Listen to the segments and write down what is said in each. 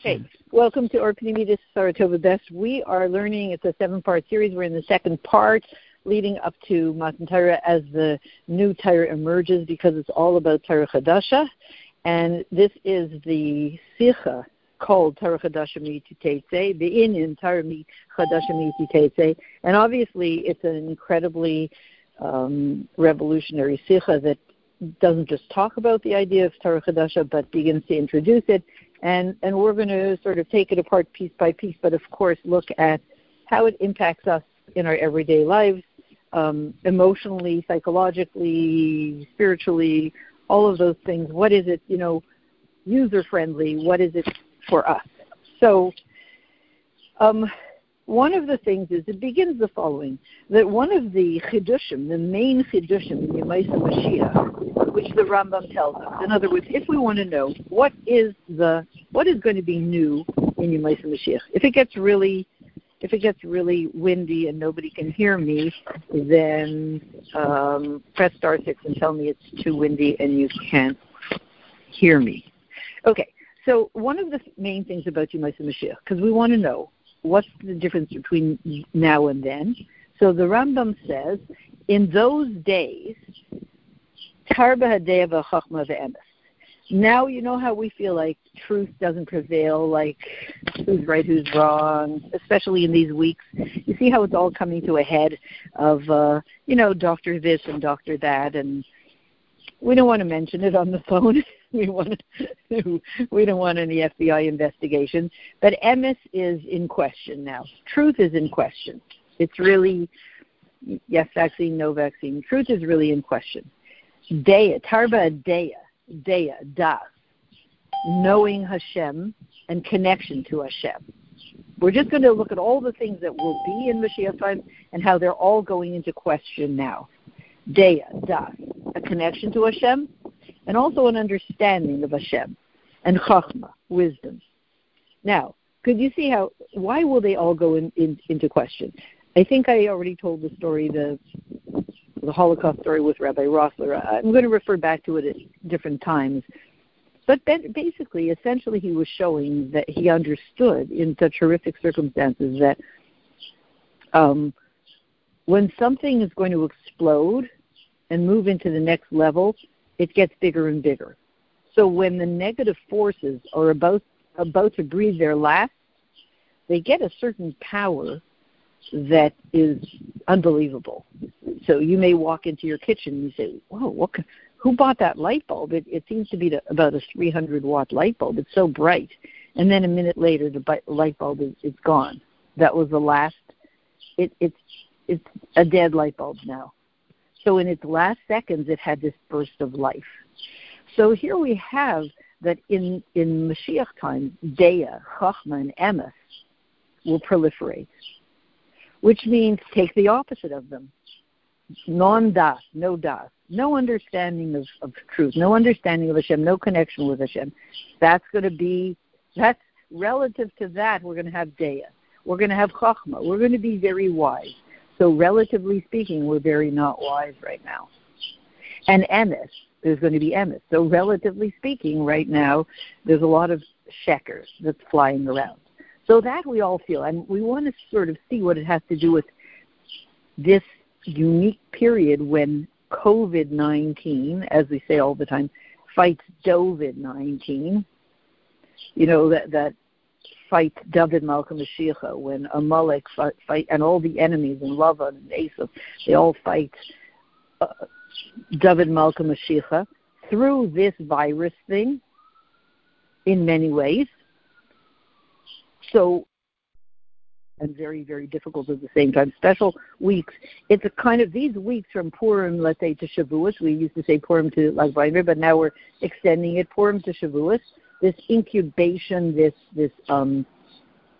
Hey, welcome to Orpinimidis Saratova Best. We are learning, it's a seven part series. We're in the second part leading up to Matan Torah as the new Torah emerges because it's all about Torah Chadasha. And this is the Sicha called Torah Chadasha Mititetse, the Inyan Torah Chadasha Mititetse. And obviously, it's an incredibly um, revolutionary Sicha that doesn't just talk about the idea of Torah Chadasha, but begins to introduce it and and we're going to sort of take it apart piece by piece, but of course look at how it impacts us in our everyday lives, um, emotionally, psychologically, spiritually, all of those things. What is it, you know, user friendly? What is it for us? So, um, one of the things is it begins the following: that one of the chidushim, the main chidushim in Yemaisa Mashiach, which the Rambam tells us. In other words, if we want to know what is the what is going to be new in Yemais Mashiach, if it gets really if it gets really windy and nobody can hear me, then um, press star six and tell me it's too windy and you can't hear me. Okay, so one of the main things about Yemais Mashiach, because we want to know what's the difference between now and then. So the Rambam says, in those days, Tarbahadeva Chokmah Vemes. now you know how we feel like truth doesn't prevail, like who's right, who's wrong, especially in these weeks. You see how it's all coming to a head of, uh, you know, doctor this and doctor that, and we don't want to mention it on the phone. we want to, we don't want any FBI investigation. But emes is in question now. Truth is in question. It's really yes vaccine, no vaccine. Truth is really in question. Dea, Tarba Dea, Dea, Das, knowing Hashem and connection to Hashem. We're just going to look at all the things that will be in Mashiach time and how they're all going into question now. Dea, Das, a connection to Hashem, and also an understanding of Hashem, and Chachma, wisdom. Now, could you see how? Why will they all go in, in, into question? I think I already told the story. The the Holocaust story with Rabbi Rossler. I'm going to refer back to it at different times. But basically, essentially, he was showing that he understood in such horrific circumstances that um, when something is going to explode and move into the next level, it gets bigger and bigger. So when the negative forces are about about to breathe their last, they get a certain power that is unbelievable. So you may walk into your kitchen and you say, "Whoa, what? Who bought that light bulb? It, it seems to be the, about a 300 watt light bulb. It's so bright." And then a minute later, the light bulb is it's gone. That was the last. It, it's it's a dead light bulb now. So in its last seconds, it had this burst of life. So here we have that in in Mashiach time, Dea, Chachma, and Emes will proliferate which means take the opposite of them. Non das, no das, no understanding of, of truth, no understanding of Hashem, no connection with Hashem. That's going to be, that's relative to that, we're going to have Dea. We're going to have Chachma. We're going to be very wise. So, relatively speaking, we're very not wise right now. And Emes, there's going to be Emes. So, relatively speaking, right now, there's a lot of sheker that's flying around. So that we all feel, and we want to sort of see what it has to do with this unique period when COVID 19, as we say all the time, fights COVID 19. You know, that, that fight David Malka Mashiach, when Amalek fight, fight, and all the enemies and Lavan and Esav, they all fight uh, David Malka Mashiach through this virus thing in many ways so and very, very difficult at the same time. Special weeks. It's a kind of these weeks from Purim, let's say, to Shavuos. We used to say Purim to Lag BaOmer, but now we're extending it Purim to Shavuos. This incubation, this this um,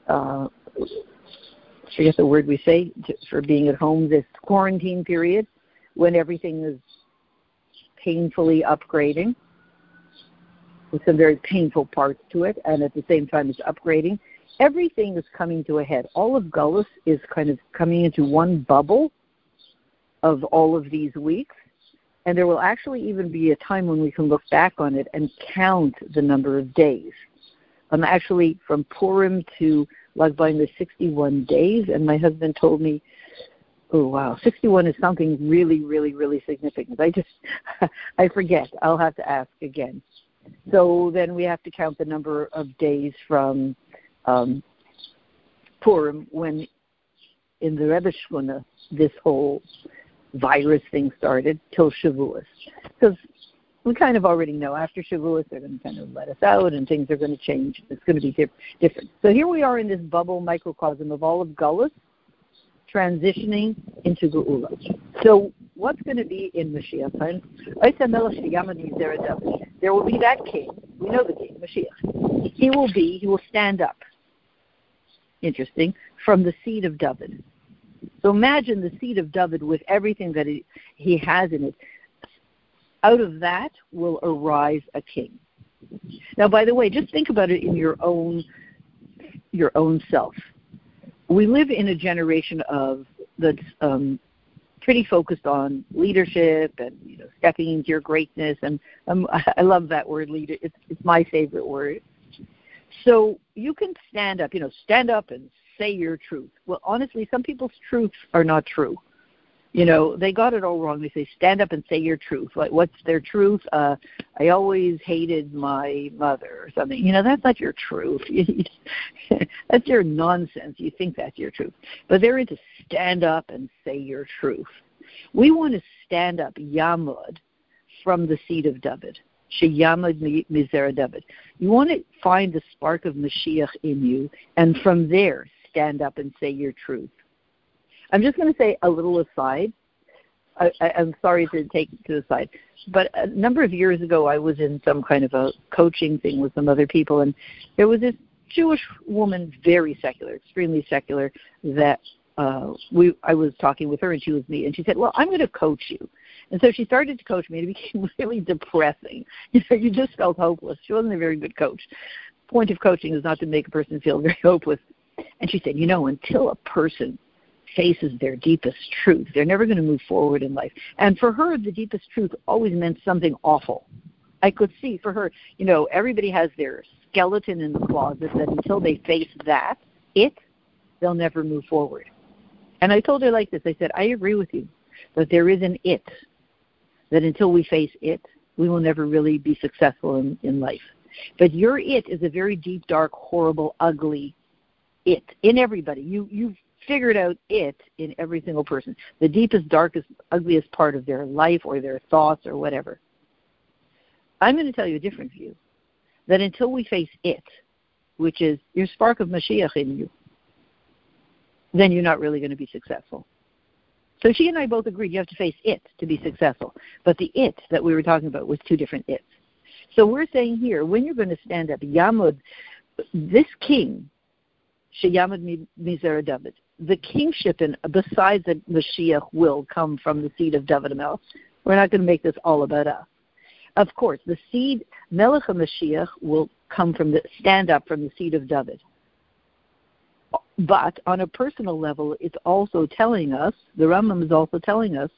uh, I forget the word we say for being at home. This quarantine period when everything is painfully upgrading with some very painful parts to it, and at the same time it's upgrading everything is coming to a head. All of Gullus is kind of coming into one bubble of all of these weeks. And there will actually even be a time when we can look back on it and count the number of days. I'm actually from Purim to Lag BaOmer 61 days, and my husband told me, "Oh wow, 61 is something really, really, really significant." I just, I forget. I'll have to ask again. So then we have to count the number of days from um, Purim when in the Rebbe Shkuna this whole virus thing started till Shavuos. Because we kind of already know after Shavuos they're going to kind of let us out and things are going to change. It's going to be dip- different. So here we are in this bubble microcosm of all of Gullus transitioning into Geula. So what's going to be in Mashiach time? There will be that king. We know the king, Mashiach. He will be, he will stand up. Interesting. From the seed of David. So imagine the seed of David with everything that he, he has in it. Out of that will arise a king. Now, by the way, just think about it in your own your own self. We live in a generation of that's um, pretty focused on leadership and you know stepping into your greatness, and um, I love that word leader. It's, it's my favorite word. So you can stand up, you know, stand up and say your truth. Well, honestly, some people's truths are not true. You know, they got it all wrong. They say stand up and say your truth. Like, what's their truth? Uh, I always hated my mother or something. You know, that's not your truth. that's your nonsense. You think that's your truth, but they're into stand up and say your truth. We want to stand up, Yamud, from the seed of David. Sheyamad Mizera David. You want to find the spark of Mashiach in you, and from there stand up and say your truth. I'm just going to say a little aside. I, I'm sorry to take it to the side, but a number of years ago, I was in some kind of a coaching thing with some other people, and there was this Jewish woman, very secular, extremely secular, that uh, we I was talking with her, and she was me, and she said, "Well, I'm going to coach you." And so she started to coach me, and it became really depressing. You know, you just felt hopeless. She wasn't a very good coach. Point of coaching is not to make a person feel very hopeless. And she said, you know, until a person faces their deepest truth, they're never going to move forward in life. And for her, the deepest truth always meant something awful. I could see for her, you know, everybody has their skeleton in the closet that until they face that, it, they'll never move forward. And I told her like this I said, I agree with you, but there is an it, that until we face it, we will never really be successful in, in life. But your it is a very deep, dark, horrible, ugly it in everybody. You you've figured out it in every single person. The deepest, darkest, ugliest part of their life or their thoughts or whatever. I'm going to tell you a different view. That until we face it, which is your spark of Mashiach in you, then you're not really going to be successful. So she and I both agreed you have to face it to be successful. But the it that we were talking about was two different its. So we're saying here, when you're going to stand up, Yamud, this king Mizera David. The kingship, and besides the Mashiach will come from the seed of David Melech, we're not going to make this all about us. Of course, the seed, Melech Mashiach, will come from the, stand up from the seed of David. But on a personal level, it's also telling us, the Rambam is also telling us,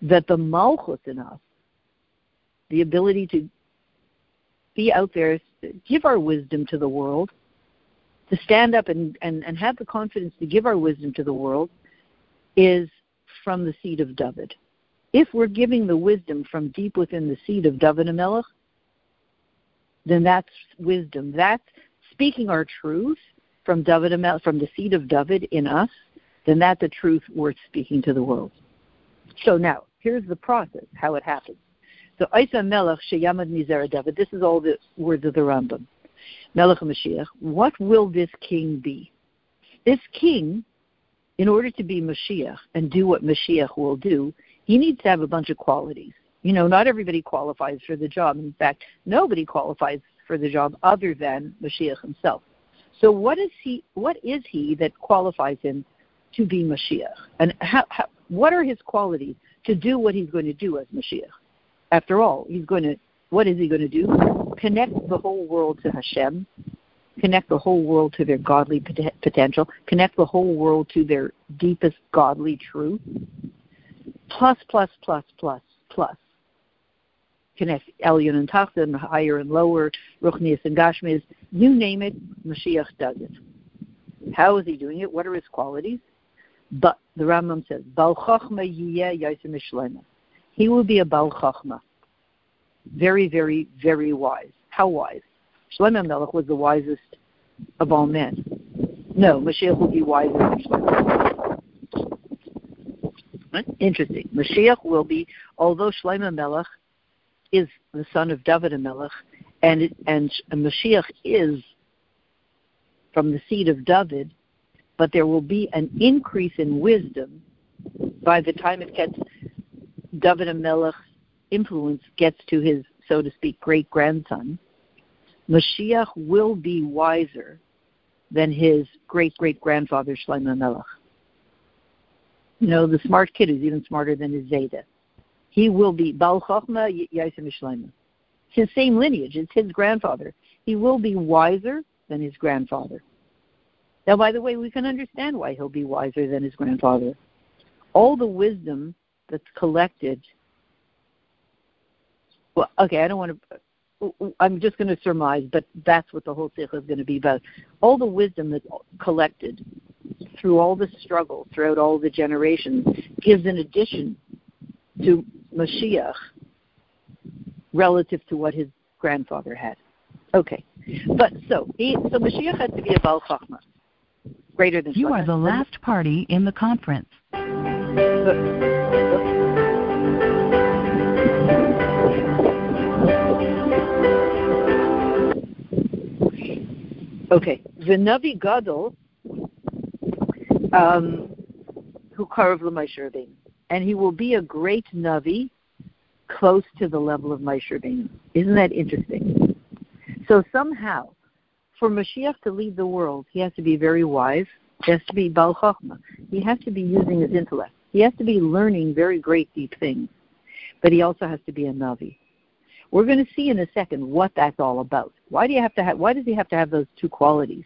that the Malchus in us, the ability to be out there, give our wisdom to the world, to stand up and, and, and have the confidence to give our wisdom to the world is from the seed of David. If we're giving the wisdom from deep within the seed of David and Melech, then that's wisdom. That's speaking our truth from David from the seed of David in us, then that's a truth worth speaking to the world. So now, here's the process, how it happens. So Isa Melech Sheyamad Mizera David, this is all the words of the Rambam. Melech Mashiach, what will this king be? This king, in order to be Mashiach and do what Mashiach will do, he needs to have a bunch of qualities. You know, not everybody qualifies for the job. In fact, nobody qualifies for the job other than Mashiach himself. So what is he what is he that qualifies him to be Mashiach? And how, how, what are his qualities to do what he's going to do as Mashiach? After all, he's going to what is he going to do? Connect the whole world to Hashem, connect the whole world to their godly potential, connect the whole world to their deepest godly truth. Plus, plus, plus, plus, plus. Connect Elyon and Tachton, higher and lower, Ruchnias and Gashmias, You name it, Mashiach does it. How is he doing it? What are his qualities? But the Rambam says, Bal Chachma He will be a Bal Chachma. Very, very, very wise. How wise? Shlomo Melech was the wisest of all men. No, Mashiach will be wiser than Shlomo. Interesting. Mashiach will be, although Shlomo Melech is the son of David Melech, and and Mashiach is from the seed of David, but there will be an increase in wisdom by the time it gets David Melech's influence gets to his, so to speak, great grandson. Mashiach will be wiser than his great great grandfather Shlomo Melech. You know, the smart kid is even smarter than his Zeta. He will be Bal Chochma Yaisim Shlomo. His same lineage, it's his grandfather. He will be wiser than his grandfather. Now, by the way, we can understand why he'll be wiser than his grandfather. All the wisdom that's collected. Well, okay, I don't want to. I'm just going to surmise, but that's what the whole sikh is going to be about. All the wisdom that's collected through all the struggle, throughout all the generations, gives an addition to Mashiach relative to what his grandfather had. Okay, but so he, so Mashiach had to be a Baal Chachma greater than You are the last party in the conference. Okay, the Navi Gadol, um, who carved the and he will be a great Navi close to the level of Moshe Isn't that interesting? So somehow, for Mashiach to lead the world, he has to be very wise. He has to be Bal Chachma. He has to be using his intellect. He has to be learning very great, deep things. But he also has to be a Navi. We're going to see in a second what that's all about. Why do you have to have? Why does he have to have those two qualities?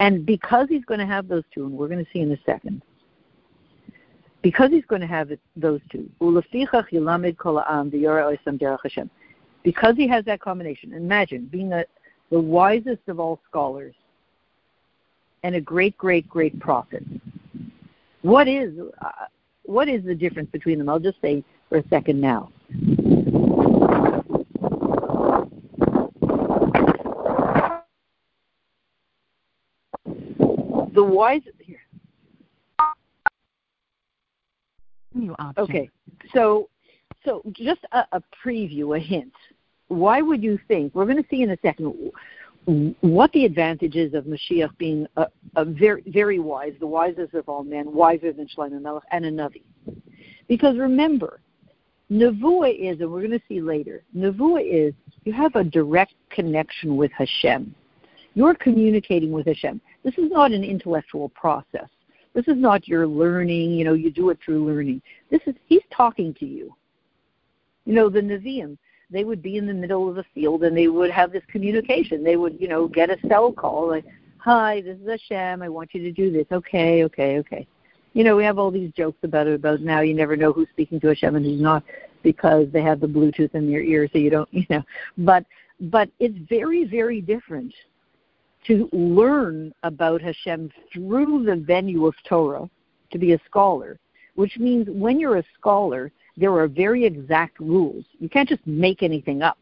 And because he's going to have those two, and we're going to see in a second, because he's going to have it, those two, because he has that combination. Imagine being a the wisest of all scholars, and a great, great, great prophet. What is uh, what is the difference between them? I'll just say for a second now. The wise here. Okay, so so just a, a preview, a hint why would you think? We're going to see in a second what the advantages of Mashiach being a, a very, very wise, the wisest of all men, wiser than Shlomo Melech, and a Navi. Because remember, Nevuah is, and we're going to see later, Nevuah is you have a direct connection with Hashem. You're communicating with Hashem. This is not an intellectual process. This is not your learning, you know, you do it through learning. This is, he's talking to you. You know, the Nevi'im, they would be in the middle of the field and they would have this communication. They would, you know, get a cell call like, "Hi, this is Hashem. I want you to do this." Okay, okay, okay. You know, we have all these jokes about it about now you never know who's speaking to Hashem and who's not because they have the Bluetooth in their ear, so you don't, you know. But but it's very very different to learn about Hashem through the venue of Torah, to be a scholar, which means when you're a scholar, there are very exact rules. You can't just make anything up.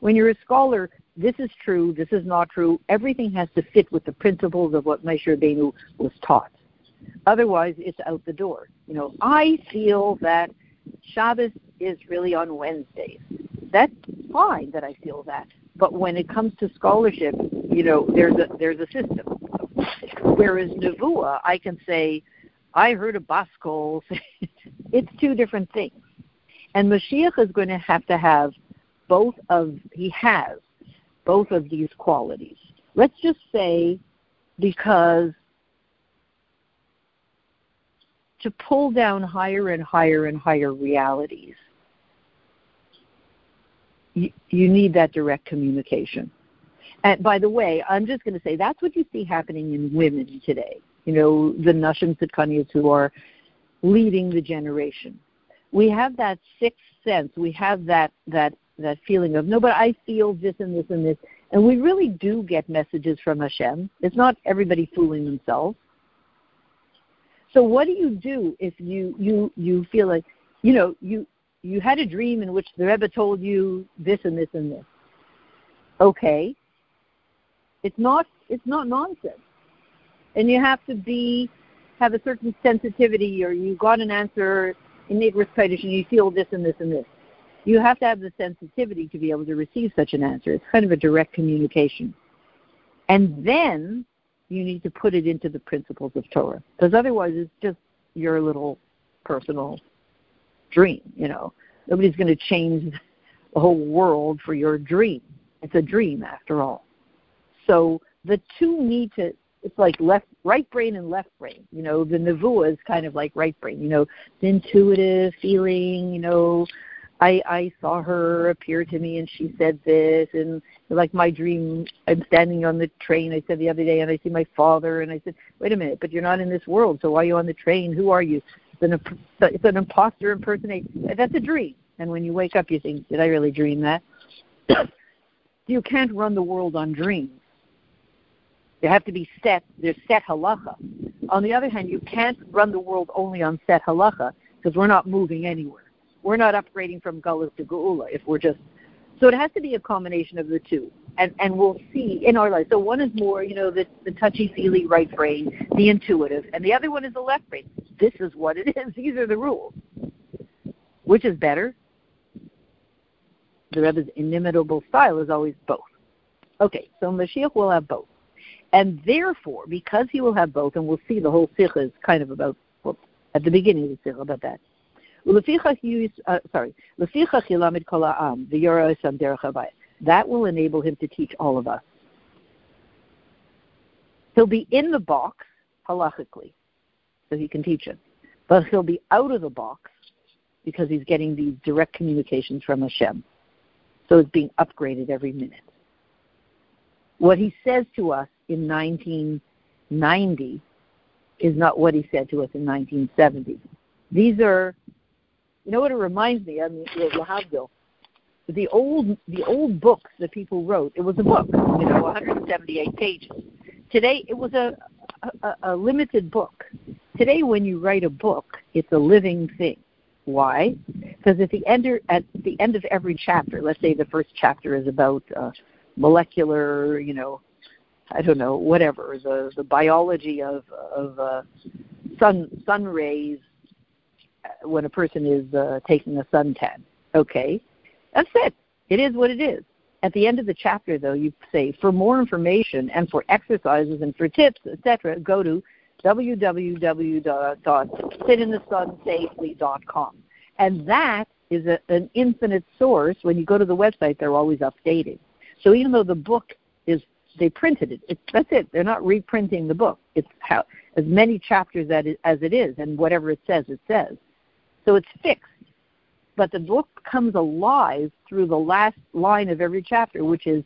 When you're a scholar, this is true, this is not true. Everything has to fit with the principles of what Moshe Rabbeinu was taught. Otherwise, it's out the door. You know, I feel that Shabbos is really on Wednesdays. That's fine that I feel that. But when it comes to scholarship, you know, there's a there's a system. Whereas Nevuah, I can say, I heard a bas kol. it's two different things. And Mashiach is going to have to have both of, he has both of these qualities. Let's just say because to pull down higher and higher and higher realities, you, you need that direct communication. And by the way, I'm just going to say that's what you see happening in women today you know, the Nashim Sitkanias who are leading the generation. We have that sixth sense. We have that that that feeling of no, but I feel this and this and this, And we really do get messages from Hashem. It's not everybody fooling themselves. So what do you do if you you you feel like you know you you had a dream in which the Rebbe told you this and this and this? Okay, it's not it's not nonsense, and you have to be have a certain sensitivity, or you got an answer in Igros Kodesh and you feel this and this and this. You have to have the sensitivity to be able to receive such an answer. It's kind of a direct communication. And then you need to put it into the principles of Torah. Because otherwise it's just your little personal dream, you know. Nobody's going to change the whole world for your dream. It's a dream after all. So the two need to it's like left right brain and left brain. You know, the nevuah is kind of like right brain, you know, the intuitive feeling, you know, I I saw her appear to me and she said this and like my dream I'm standing on the train I said the other day and I see my father and I said wait a minute but you're not in this world so why are you on the train? Who are you? It's an it's an imposter impersonation that's a dream. And when you wake up you think did I really dream that? You can't run the world on dreams. You have to be set there's set halacha. On the other hand you can't run the world only on set halacha because we're not moving anywhere we're not upgrading from Gullus to Geula if we're just so it has to be a combination of the two. And and we'll see in our life. So one is more, you know, the, the touchy feely right brain, the intuitive, and the other one is the left brain. This is what it is. These are the rules. Which is better? The Rebbe's inimitable style is always both. Okay, so Mashiach will have both. And therefore, because he will have both, and we'll see the whole sikha is kind of about, well, at the beginning of the sikha about that, uh, sorry, that will enable him to teach all of us. He'll be in the box halachically, so he can teach it, but he'll be out of the box because he's getting these direct communications from Hashem. So it's being upgraded every minute. What he says to us in 1990 is not what he said to us in 1970. These are you know what it reminds me? I mean, Lahavdil. The old the old books that people wrote. It was a book, you know, 178 pages. Today it was a a, a limited book. Today, when you write a book, it's a living thing. Why? Because at the end at the end of every chapter, let's say the first chapter is about uh, molecular, you know, I don't know, whatever the the biology of of uh, sun sun rays when a person is uh, taking a suntan. Okay, that's it. It is what it is. At the end of the chapter, though, you say, for more information and for exercises and for tips, etc., go to www.sitinthesunsafely.com. And that is a, an infinite source. When you go to the website, they're always updating. So even though the book is, they printed it, it's, that's it. They're not reprinting the book. It's how, as many chapters it, as it is, and whatever it says, it says. So it's fixed. But the book comes alive through the last line of every chapter, which is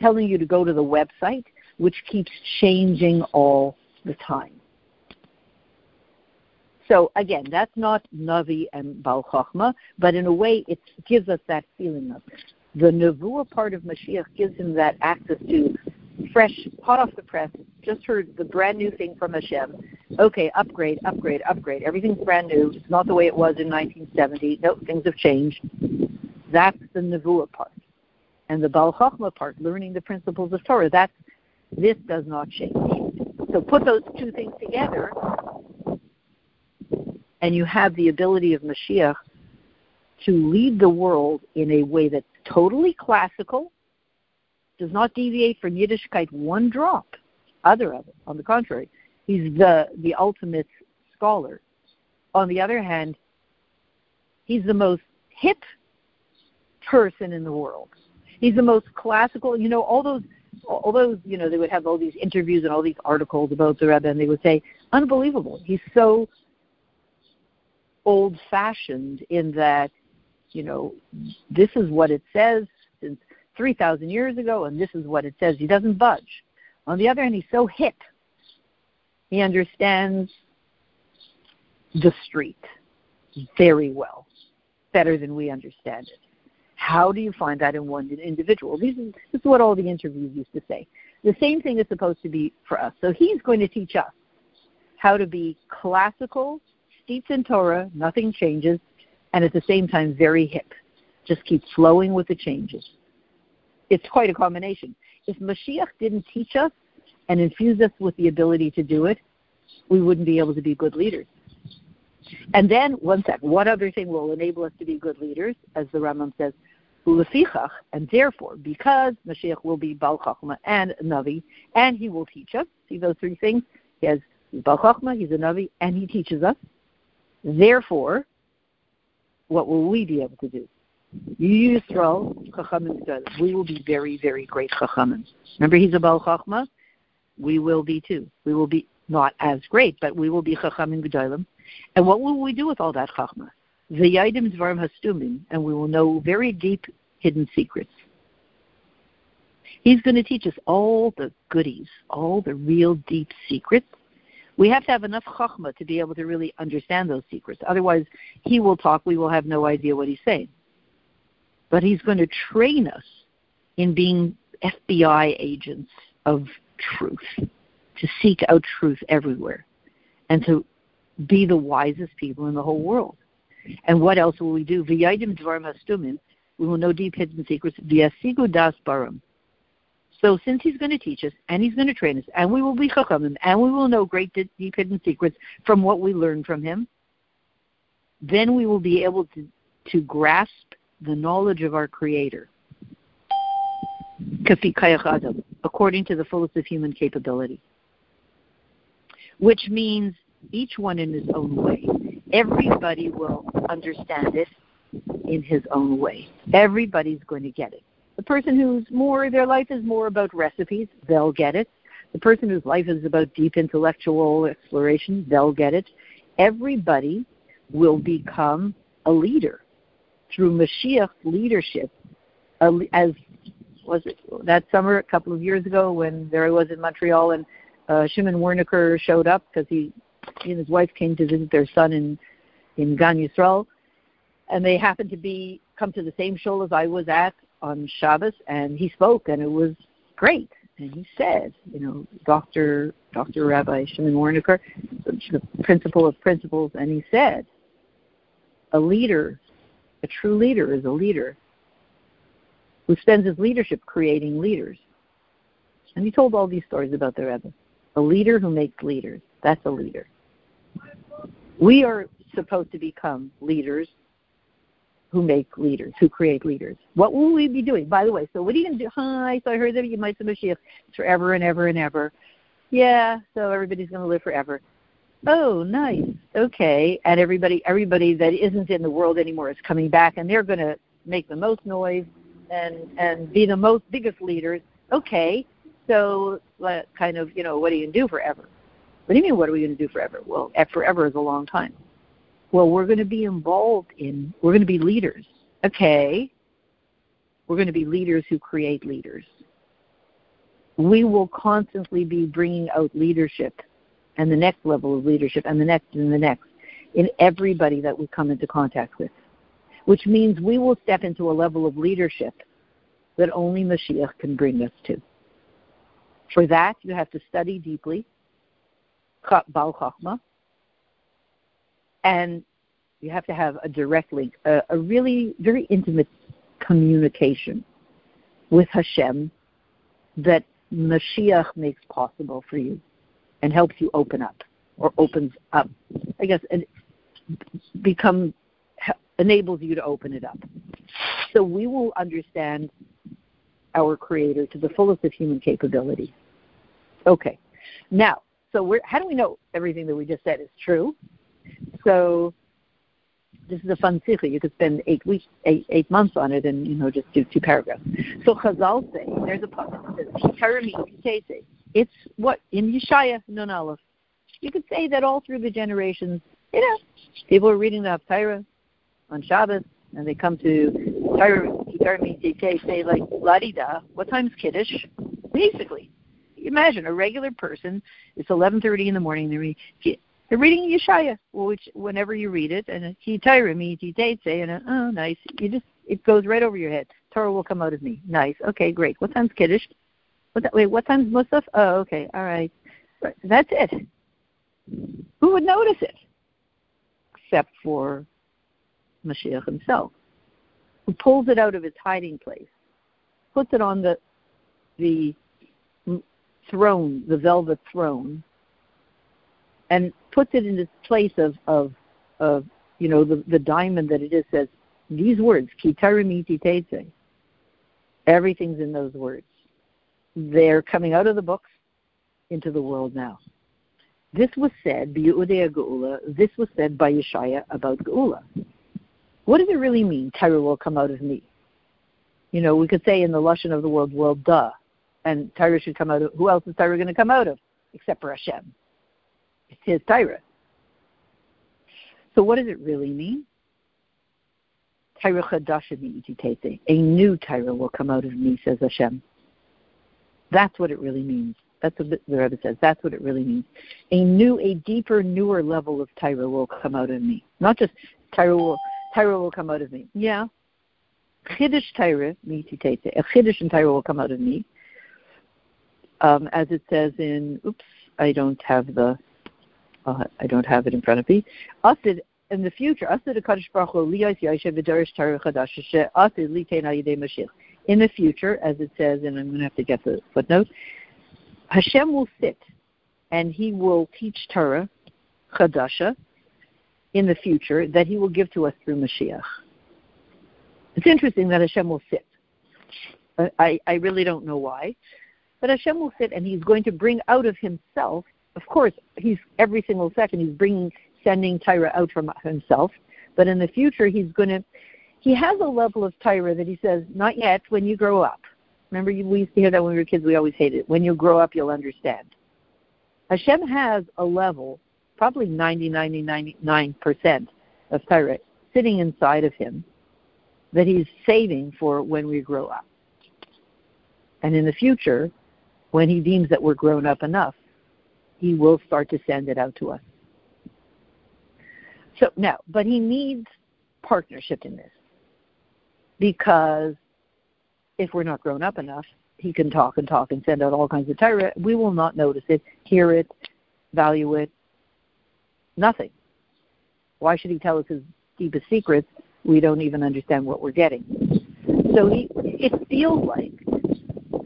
telling you to go to the website, which keeps changing all the time. So again, that's not Navi and Bal Chachma, but in a way it gives us that feeling of it. The Nevuah part of Mashiach gives him that access to fresh, hot off the press, just heard the brand new thing from Hashem. Okay, upgrade, upgrade, upgrade. Everything's brand new. It's not the way it was in 1970. No, things have changed. That's the Nevuah part. And the Bal Chachma part, learning the principles of Torah, that's, this does not change. So put those two things together, and you have the ability of Mashiach to lead the world in a way that's totally classical, does not deviate from Yiddishkeit one drop, other of it. On the contrary, he's the, the ultimate scholar. On the other hand, he's the most hip person in the world. He's the most classical. You know, all those, all those, you know, they would have all these interviews and all these articles about the Rebbe, and they would say, unbelievable. He's so old-fashioned in that, you know, this is what it says since 3,000 years ago, and this is what it says. He doesn't budge. On the other hand, he's so hip. He understands the street very well, better than we understand it. How do you find that in one individual? This is, this is what all the interviews used to say. The same thing is supposed to be for us. So he's going to teach us how to be classical, steeped in Torah, nothing changes, and at the same time very hip. Just keep flowing with the changes. It's quite a combination. If Mashiach didn't teach us and infuse us with the ability to do it, we wouldn't be able to be good leaders. And then, one what other thing will enable us to be good leaders? As the Rambam says, ulefichach, and therefore, because Mashiach will be Bal Chachma and Navi, and he will teach us, see those three things? He has Bal Chachma, he's a Navi, and he teaches us. Therefore, what will we be able to do? Yisrael, Chachamim We will be very, very great Chachamim. Remember, he's a Bal Chachma? We will be too. We will be not as great, but we will be Chachamim Gedolim. And what will we do with all that Chachma? V'yadim Dvarim Hastumim, and we will know very deep hidden secrets. He's going to teach us all the goodies, all the real deep secrets. We have to have enough chachma to be able to really understand those secrets. Otherwise, he will talk, we will have no idea what he's saying. But he's going to train us in being FBI agents of truth, to seek out truth everywhere, and to be the wisest people in the whole world. And what else will we do? We will know deep hidden secrets. V'yasigu das. So since he's going to teach us, and he's going to train us, and we will be chachamim, and we will know great deep hidden secrets from what we learn from him, then we will be able to, to grasp the knowledge of our Creator, according to the fullest of human capability. Which means each one in his own way. Everybody will understand it in his own way. Everybody's going to get it. The person who's more, their life is more about recipes, they'll get it. The person whose life is about deep intellectual exploration, they'll get it. Everybody will become a leader through Mashiach leadership, as was it that summer a couple of years ago when there I was in Montreal and uh, Shimon Waronker showed up because he, he and his wife came to visit their son in in Gan Yisrael, and they happened to be come to the same shul as I was at on Shabbos, and he spoke, and it was great. And he said, you know, Doctor Doctor Rabbi Shimon Waronker, the principal of principles, and he said, a leader a true leader is a leader who spends his leadership creating leaders. And he told all these stories about the Rebbe. A leader who makes leaders. That's a leader. We are supposed to become leaders who make leaders, who create leaders. What will we be doing? By the way, so what are you going to do? Hi, so I heard that you might say Mashiach. It's forever and ever and ever. Yeah, so everybody's going to live forever. Oh, nice. Okay. And everybody everybody that isn't in the world anymore is coming back and they're going to make the most noise and and be the most biggest leaders. Okay. So kind of, you know, what are you going to do forever? What do you mean what are we going to do forever? Well, forever is a long time. Well, we're going to be involved in we're going to be leaders. Okay. We're going to be leaders who create leaders. We will constantly be bringing out leadership and the next level of leadership and the next and the next in everybody that we come into contact with, which means we will step into a level of leadership that only Mashiach can bring us to. For that, you have to study deeply, Baal Chachma, and you have to have a direct link, a, a really very intimate communication with Hashem that Mashiach makes possible for you and helps you open up or opens up. I guess and become enables you to open it up. So we will understand our Creator to the fullest of human capability. Okay, now, so how do we know everything that we just said is true? So this is a fun sikha. You could spend eight weeks, eight, eight months on it, and you know just do two paragraphs. So Chazal say there's a pasuk that says, it's what in Yeshaya Nun Aleph. You could say that all through the generations, you know, people are reading the Haftarah on Shabbos, and they come to Torah say like Ladida, what time's Kiddush? Basically, imagine a regular person. It's 11:30 in the morning. They read, they're reading Yeshaya, which whenever you read it, and he Torah me say, and oh, nice. You just It goes right over your head. Torah will come out of me. Nice. Okay, great. What time's Kiddush? What wait, what time's Musaf? Oh, okay. All right. That's it. Who would notice it? Except for Mashiach himself, who pulls it out of its hiding place, puts it on the the throne, the velvet throne, and puts it in its place of of of you know the the diamond that it is says these words kitarimiti tete. Everything's in those words. They're coming out of the books into the world now. This was said, Geula, this was said by Yeshaya about Geula. What does it really mean, Torah will come out of me? You know, we could say in the Lashon of the world, well, duh. And Torah should come out of, who else is Torah going to come out of? Except for Hashem. It's his Torah. So what does it really mean? A new Torah will come out of me, says Hashem. That's what it really means. That's what the Rebbe says. That's what it really means. A new, a deeper, newer level of Torah will come out of me. Not just Torah will, Torah will come out of me. Yeah. Chiddush Torah, mititete. A Chiddush and Torah will come out of me. Um, as it says in, oops, I don't have the, uh, I don't have it in front of me. Asid in the future, Asid Kadosh Baruch Hu liyos yashem v'darish Torah chadash asid litein ayidei Mashiach in the future, as it says, and I'm going to have to get the footnote, Hashem will sit and he will teach Torah, Chadasha, in the future that he will give to us through Mashiach. It's interesting that Hashem will sit. I, I really don't know why. But Hashem will sit and he's going to bring out of himself, of course, he's every single second he's bringing, sending Torah out from himself. But in the future, he's going to he has a level of Torah that he says, not yet, when you grow up. Remember, we used to hear that when we were kids, we always hated it. When you grow up, you'll understand. Hashem has a level, probably 90, 90, 99% of Torah sitting inside of him that he's saving for when we grow up. And in the future, when he deems that we're grown up enough, he will start to send it out to us. So now, but he needs partnership in this because if we're not grown up enough, he can talk and talk and send out all kinds of Torah. We will not notice it, hear it, value it, nothing. Why should he tell us his deepest secrets? We don't even understand what we're getting. So he, it feels like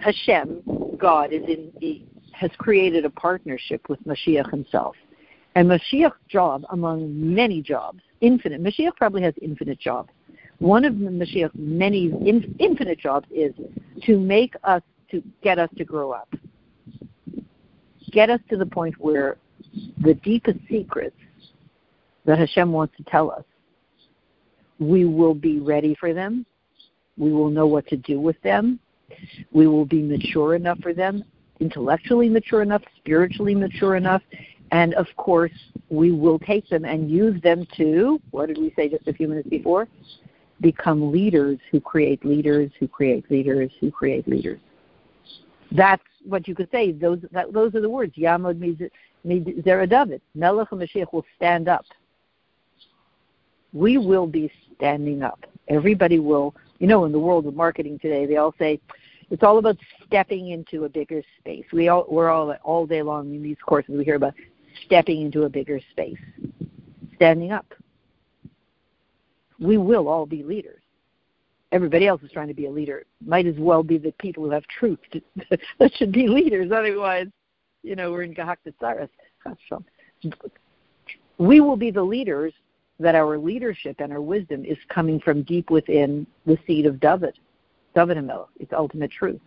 Hashem, God, is in, he has created a partnership with Mashiach himself. And Mashiach's job, among many jobs, infinite, Mashiach probably has infinite jobs one of the Mashiach's many infinite jobs is to make us, to get us to grow up. Get us to the point where the deepest secrets that Hashem wants to tell us, we will be ready for them. We will know what to do with them. We will be mature enough for them, intellectually mature enough, spiritually mature enough, and of course, we will take them and use them to, what did we say just a few minutes before? Become leaders who create leaders who create leaders who create leaders. That's what you could say. Those that, those are the words. Yamod Zera David. Melech Mashiach will stand up. We will be standing up. Everybody will. You know, in the world of marketing today, they all say it's all about stepping into a bigger space. We all we're all all day long in these courses we hear about stepping into a bigger space, standing up we will all be leaders. Everybody else is trying to be a leader. Might as well be the people who have truth that should be leaders. Otherwise, you know, we're in Gahaktatsaras. We will be the leaders that our leadership and our wisdom is coming from deep within the seed of David, David. It's ultimate truth.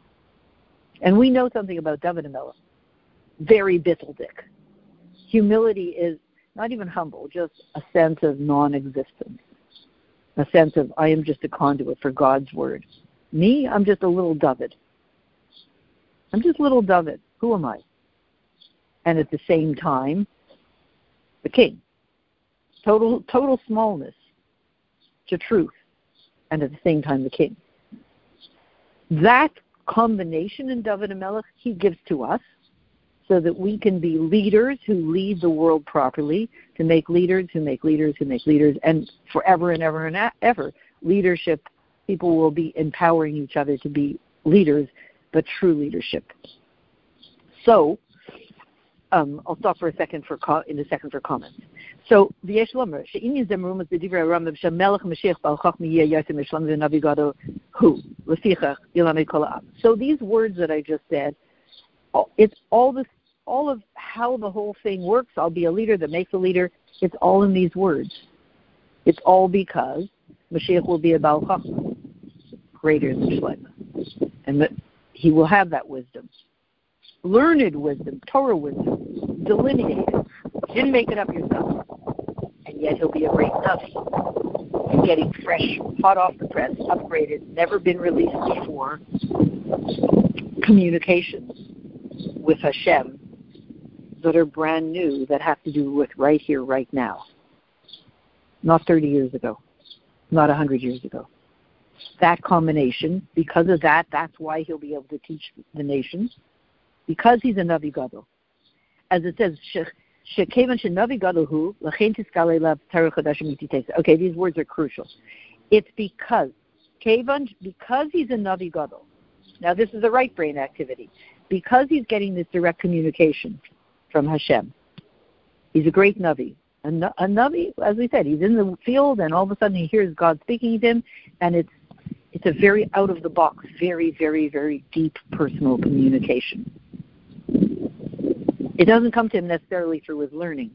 And we know something about David Hamelech. Very bitteldik. Humility is not even humble, just a sense of non-existence a sense of I am just a conduit for God's word. Me, I'm just a little David. I'm just little David. Who am I? And at the same time, the king. Total total smallness to truth, and at the same time the king. That combination in David and Melech he gives to us so that we can be leaders who lead the world properly, to make leaders who make leaders who make leaders, and forever and ever and ever, leadership people will be empowering each other to be leaders, but true leadership. So, um, I'll stop for a second for co- in a second for comments. So kol So these words that I just said, it's all this, all of how the whole thing works. I'll be a leader that makes a leader. It's all in these words. It's all because Mashiach will be a bal chachma, greater than Shlomo, and that he will have that wisdom learned wisdom, Torah wisdom, delineated. Didn't make it up yourself. And yet he'll be a great Navi. Getting fresh, hot off the press, upgraded, never been released before. Communications with Hashem that are brand new that have to do with right here, right now. Not 30 years ago, not 100 years ago. That combination, because of that, that's why he'll be able to teach the nations because he's a Navi Gadol. As it says, Okay, these words are crucial. It's because, because he's a Navi Gadol. Now, this is a right brain activity. Because he's getting this direct communication from Hashem, he's a great Navi. A, a Navi, as we said, he's in the field and all of a sudden he hears God speaking to him, and it's it's a very out of the box, very, very, very deep personal communication. It doesn't come to him necessarily through his learning.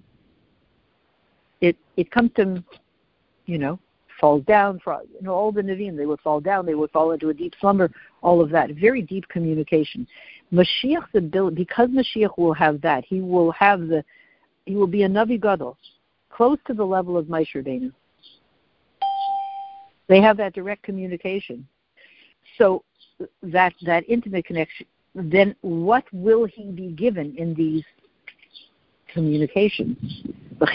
It it comes to him, you know, falls down. You know, all the Nevi'im, they would fall down, they would fall into a deep slumber. All of that, very deep communication. Mashiach's ability, because Mashiach will have that, he will have the, he will be a Navi Gadol, close to the level of Rabbeinu. They have that direct communication. So that that intimate connection then what will he be given in these communications? That's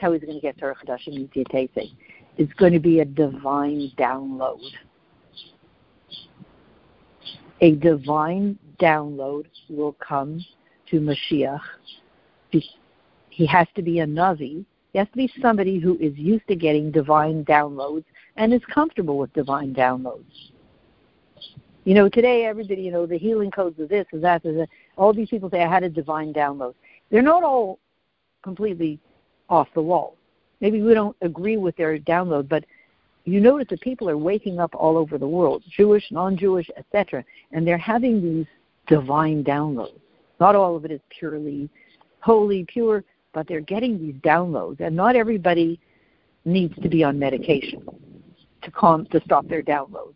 how he's going to get Torah Chadashim. It's going to be a divine download. A divine download will come to Mashiach. He has to be a Navi. He has to be somebody who is used to getting divine downloads and is comfortable with divine downloads. You know, today everybody, you know, the healing codes of this and that, and that. All these people say I had a divine download. They're not all completely off the wall. Maybe we don't agree with their download, but you notice that people are waking up all over the world, Jewish, non-Jewish, etc., and they're having these divine downloads. Not all of it is purely holy, pure, but they're getting these downloads, and not everybody needs to be on medication to calm to stop their downloads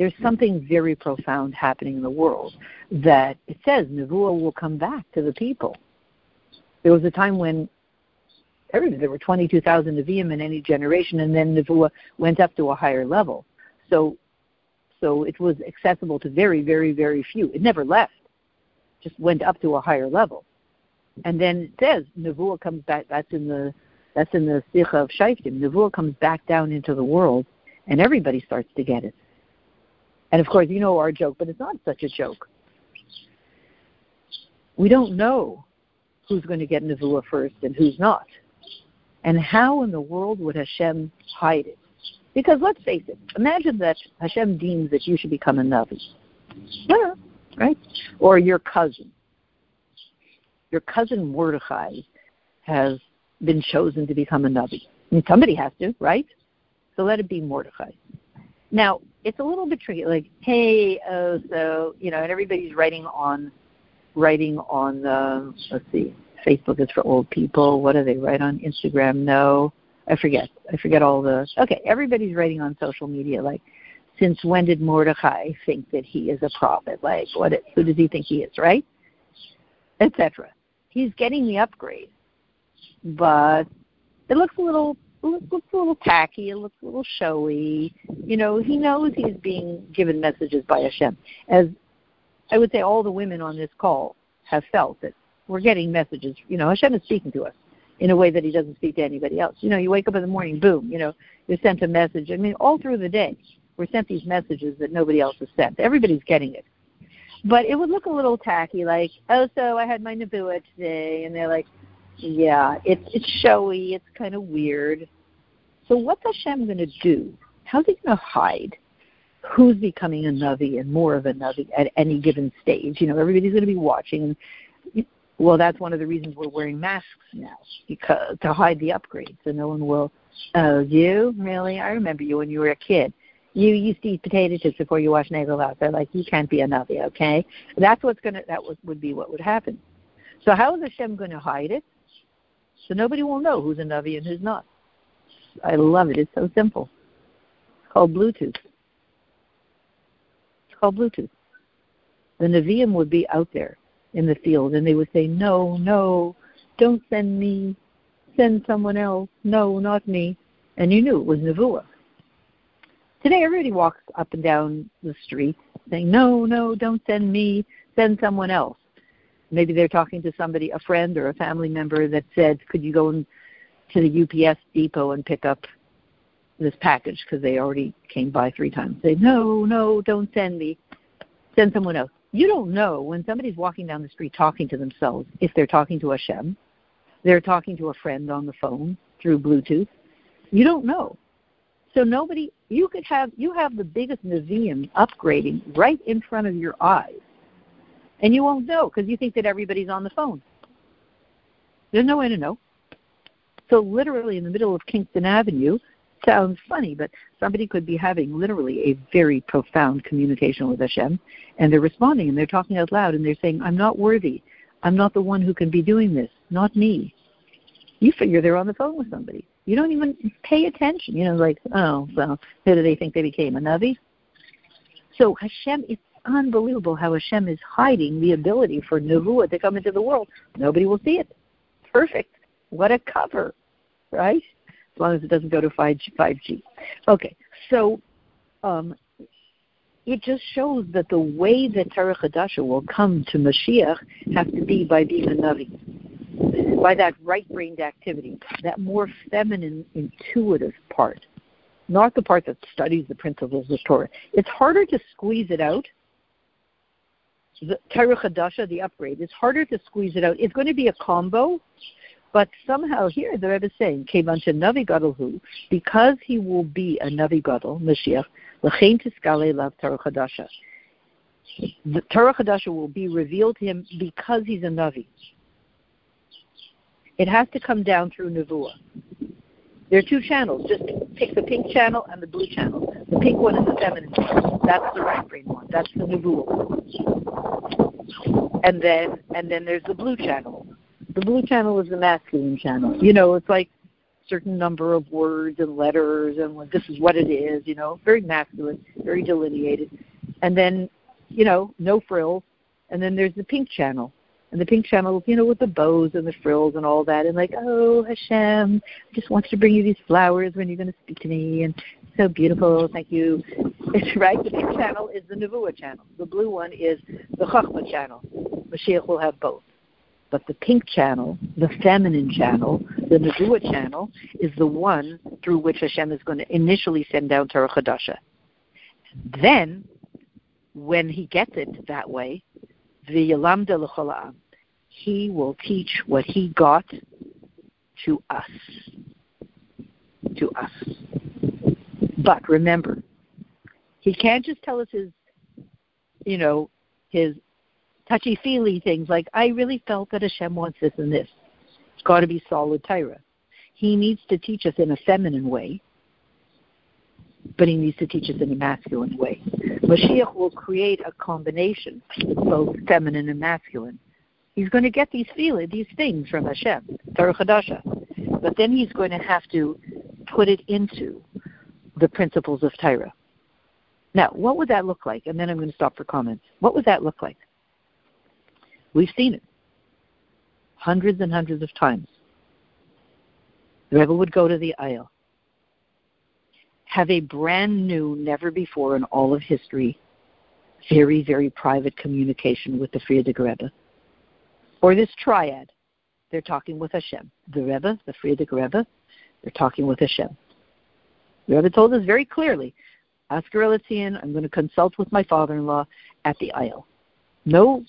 there's something very profound happening in the world that it says Nevuah will come back to the people. There was a time when there were 22,000 Nevi'im in any generation, and then Nevuah went up to a higher level. So, so it was accessible to very, very, very few. It never left, just went up to a higher level. And then it says Nevuah comes back. That's in the that's in the Sicha of Shoftim. Nevuah comes back down into the world, and everybody starts to get it. And of course, you know our joke, but it's not such a joke. We don't know who's going to get Nevuah first and who's not. And how in the world would Hashem hide it? Because let's face it, imagine that Hashem deems that you should become a Navi. Yeah, right? Or your cousin. Your cousin Mordechai has been chosen to become a Navi. I mean, somebody has to, right? So let it be Mordechai. Now, it's a little bit tricky. Like, hey, oh, so you know, and everybody's writing on, writing on. Uh, let's see, Facebook is for old people. What do they write on Instagram? No, I forget. I forget all those. Okay, everybody's writing on social media. Like, since when did Mordecai think that he is a prophet? Like, what? Who does he think he is? Right? Etc. He's getting the upgrade, but it looks a little it looks a little tacky, it looks a little showy. You know, he knows he's being given messages by Hashem. As I would say all the women on this call have felt that we're getting messages. You know, Hashem is speaking to us in a way that he doesn't speak to anybody else. You know, you wake up in the morning, boom, you know, you're sent a message. I mean, all through the day, we're sent these messages that nobody else is sent. Everybody's getting it. But it would look a little tacky, like, oh, so I had my Nevuah today, and they're like, yeah, it's it's showy. It's kind of weird. So what's Hashem going to do? How's he going to hide who's becoming a Navi and more of a Navi at any given stage? You know, everybody's going to be watching. Well, that's one of the reasons we're wearing masks now, because to hide the upgrades, so no one will. Oh, you really? I remember you when you were a kid. You used to eat potato chips before you wash Nagel out. They're like, you can't be a Navi, okay? That's what's gonna. That would, be what would happen. So how is Hashem going to hide it? So nobody will know who's a Navi and who's not. I love it. It's so simple. It's called Bluetooth. It's called Bluetooth. The Naviim would be out there in the field and they would say, No, no, don't send me. Send someone else. No, not me. And you knew it was Nevuah. Today everybody walks up and down the street saying, No, no, don't send me. Send someone else. Maybe they're talking to somebody, a friend or a family member that said, Could you go in to the UPS depot and pick up this package because they already came by three times. Say, no, no, don't send me. Send someone else. You don't know when somebody's walking down the street talking to themselves if they're talking to Hashem, they're talking to a friend on the phone through Bluetooth. You don't know. So nobody, you could have, you have the biggest museum upgrading right in front of your eyes, and you won't know because you think that everybody's on the phone. There's no way to know. So literally in the middle of Kingston Avenue sounds funny, but somebody could be having literally a very profound communication with Hashem, and they're responding and they're talking out loud and they're saying, "I'm not worthy. I'm not the one who can be doing this. Not me." You figure they're on the phone with somebody. You don't even pay attention. You know, like, oh, well, who do they think they became? A Navi? So Hashem, it's unbelievable how Hashem is hiding the ability for Nevuah to come into the world. Nobody will see it. Perfect. What a cover right? As long as it doesn't go to 5G. 5G. Okay, so um, it just shows that the way that Torah Chadasha will come to Mashiach has to be by being a Navi, by that right-brained activity, that more feminine, intuitive part, not the part that studies the principles of Torah. It's harder to squeeze it out. The Torah Chadasha, the upgrade, it's harder to squeeze it out. It's going to be a combo but somehow here the Rebbe is saying, Kevan Navi Gadol because he will be a Navi Gadol, Mashiach, L'chein Tiskale Lav Torah Chadasha. The Torah Chadasha will be revealed to him because he's a Navi. It has to come down through Nevuah. There are two channels. Just pick the pink channel and the blue channel. The pink one is the feminine. That's the right brain one. That's the Nevuah. And then and then there's the blue channel the blue channel is the masculine channel. You know, it's like certain number of words and letters and this is what it is, you know, very masculine, very delineated. And then, you know, no frills. And then there's the pink channel. And the pink channel, you know, with the bows and the frills and all that, and like, oh Hashem, I just wanted to bring you these flowers when you're going to speak to me, and so beautiful, thank you. It's right. The pink channel is the Nevuah channel. The blue one is the Chachma channel. Mashiach will have both. But the pink channel, the feminine channel, the Nevuah channel, is the one through which Hashem is going to initially send down Torah Chadasha. Then, when he gets it that way, he will teach what he got to us. To us. But remember, he can't just tell us his, you know, his touchy feely things like I really felt that Hashem wants this and this. It's got to be solid Torah. He needs to teach us in a feminine way, but he needs to teach us in a masculine way. Mashiach will create a combination of both feminine and masculine. He's going to get these feelings, these things from Hashem, Torah but then he's going to have to put it into the principles of Torah. Now, what would that look like? And then I'm going to stop for comments. What would that look like? We've seen it hundreds and hundreds of times. The Rebbe would go to the Ohel, have a brand new, never before in all of history, very, very private communication with the Frierdiker Rebbe. Or this triad. They're talking with Hashem. The Rebbe, the Frierdiker Rebbe, they're talking with Hashem. The Rebbe told us very clearly, Oscar Elitzian, I'm going to consult with my father-in-law at the Ohel. No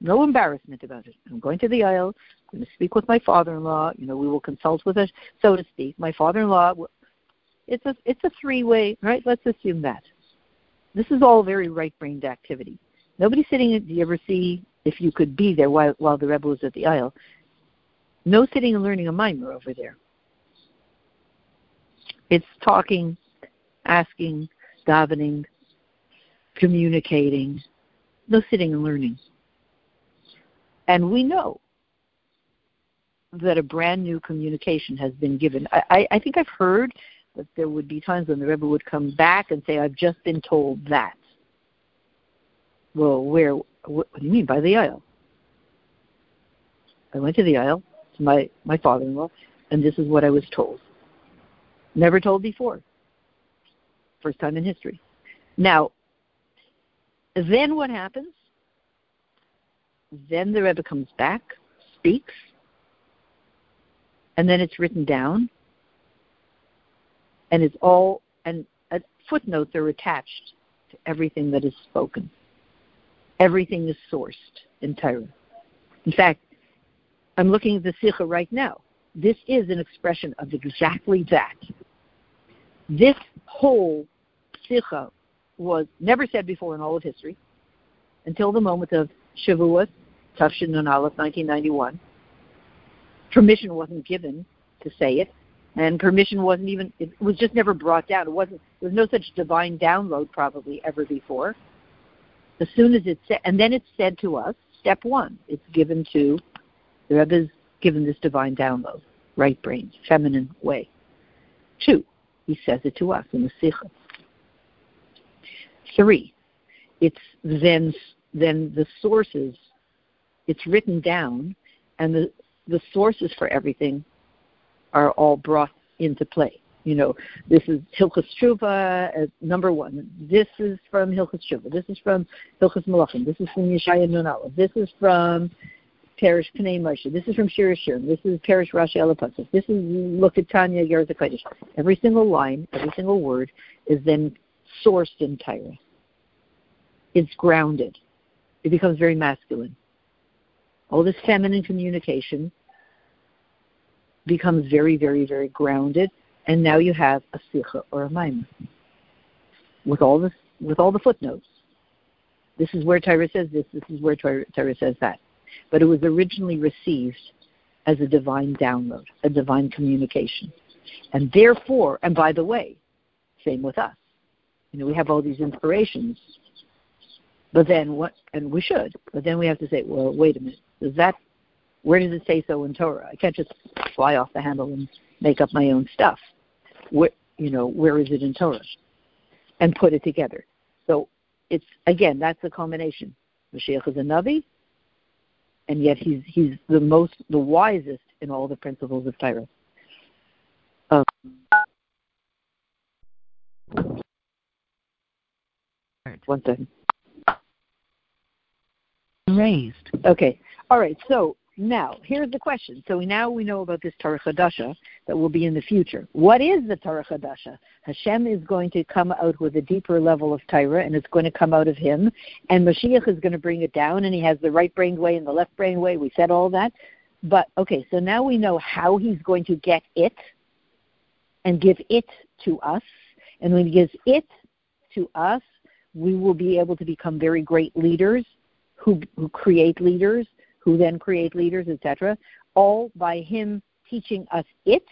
no embarrassment about it. I'm going to the Ohel. I'm going to speak with my father-in-law. You know, we will consult with us, so to speak. My father-in-law it's a it's a three way, right? Let's assume that. This is all very right brained activity. Nobody sitting. Do you ever see if you could be there while while the Rebbe was at the Ohel? No sitting and learning a mimer over there. It's talking, asking, davening, communicating. No sitting and learning. And we know that a brand new communication has been given. I, I, I think I've heard that there would be times when the Rebbe would come back and say, I've just been told that. Well, where, what, what do you mean by the Ohel? I went to the Ohel to my, my father in law, and this is what I was told. Never told before. First time in history. Now, then what happens? Then the Rebbe comes back, speaks, and then it's written down, and it's all and uh, footnotes are attached to everything that is spoken. Everything is sourced in Torah. In fact, I'm looking at the Sikha right now. This is an expression of exactly that. This whole Sikha was never said before in all of history until the moment of Shavuot, Tafshin Nun Aleph, 1991. Permission wasn't given to say it, and permission wasn't even, it was just never brought down. It wasn't, there was no such divine download probably ever before. As soon as it's said, and then it's said to us, step one, it's given to, the Rebbe's given this divine download, right brain, feminine way. Two, he says it to us in the Sikha. Three, it's then then the sources, it's written down, and the the sources for everything are all brought into play. You know, this is Hilchas Tshuva as number one. This is from Hilchas Tshuva. This is from Hilchas Malachim. This is from Yeshaya Nunala. This is from Parish Pnei Moshe. This is from Shir Shir. This is Parish Rashi Elapasif. This is Look at Tanya Yerzak Every single line, every single word is then sourced in Torah it's grounded. It becomes very masculine. All this feminine communication becomes very, very, very grounded, and now you have a sikha or a maim with all the with all the footnotes. This is where Torah says this. This is where Torah says that. But it was originally received as a divine download, a divine communication, and therefore, and by the way, same with us. You know, we have all these inspirations but then what? And we should. But then we have to say, well, wait a minute. Does that? Where does it say so in Torah? I can't just fly off the handle and make up my own stuff. Where, you know, where is it in Torah? And put it together. So it's again, that's a combination. Mashiach is a navi, and yet he's he's the most the wisest in all the principles of Torah. Um, one second raised. Okay. All right. So now, here's the question. So now we know about this Torah Chadasha that will be in the future. What is the Torah Chadasha? Hashem is going to come out with a deeper level of Torah, and it's going to come out of Him. And Mashiach is going to bring it down, and He has the right brain way and the left brain way. We said all that. But, okay, so now we know how He's going to get it and give it to us. And when He gives it to us, we will be able to become very great leaders who, who create leaders, who then create leaders, etc., all by him teaching us it.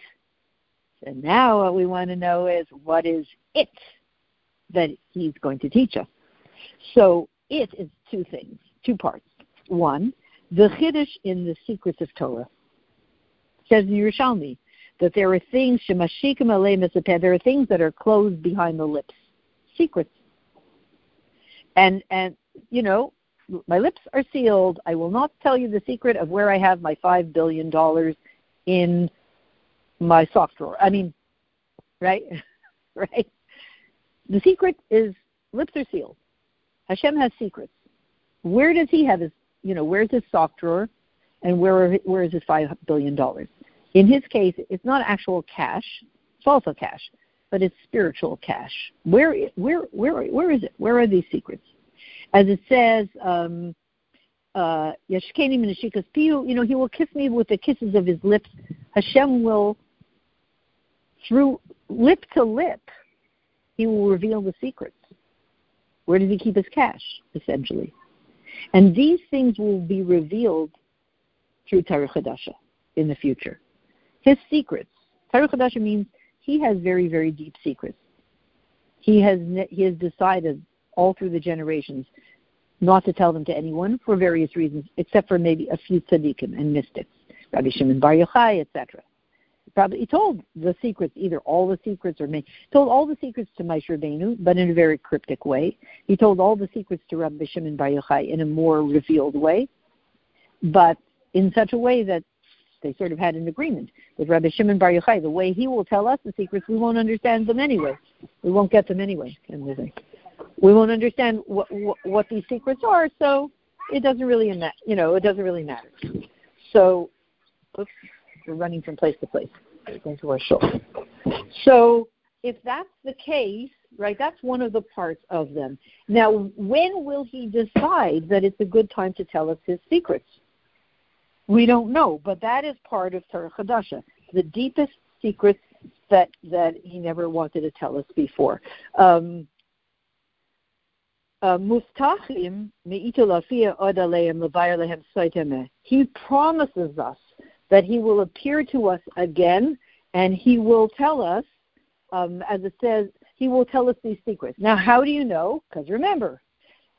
And now what we want to know is what is it that he's going to teach us. So it is two things, two parts. One, the Chiddush in the secrets of Torah says in Yerushalmi that there are things shemashikim there are things that are closed behind the lips, secrets. And and you know my lips are sealed. I will not tell you the secret of where I have my five billion dollars in my sock drawer. I mean, right, right. The secret is lips are sealed. Hashem has secrets. Where does He have his? You know, where's his sock drawer, and where where is his five billion dollars? In his case, it's not actual cash. It's also cash, but it's spiritual cash. Where where where where is it? Where are these secrets? As it says, um, uh, Yashkeni you know, he will kiss me with the kisses of his lips. Hashem will through lip to lip, he will reveal the secrets. Where does he keep his cash, essentially? And these things will be revealed through Torah Chadasha in the future. His secrets. Torah Chadasha means he has very, very deep secrets. He has he has decided all through the generations not to tell them to anyone for various reasons, except for maybe a few tzaddikim and mystics, Rabbi Shimon Bar Yochai, etc. Probably he told the secrets, either all the secrets or maybe told all the secrets to Moshe Rabbeinu, but in a very cryptic way. He told all the secrets to Rabbi Shimon Bar Yochai in a more revealed way, but in such a way that they sort of had an agreement with Rabbi Shimon Bar Yochai. The way he will tell us the secrets, we won't understand them anyway. We won't get them anyway. Kind of thing we won't understand what, what, what these secrets are. So it doesn't really matter. You know, it doesn't really matter. So, oops, we're running from place to place. Going to our show. So if that's the case, right, that's one of the parts of them. Now, when will he decide that it's a good time to tell us his secrets? We don't know, but that is part of Torah Chadasha, the deepest secrets that that he never wanted to tell us before. Um, uh, Mustachim He promises us that he will appear to us again and he will tell us, um, as it says, he will tell us these secrets. Now, how do you know? Because remember,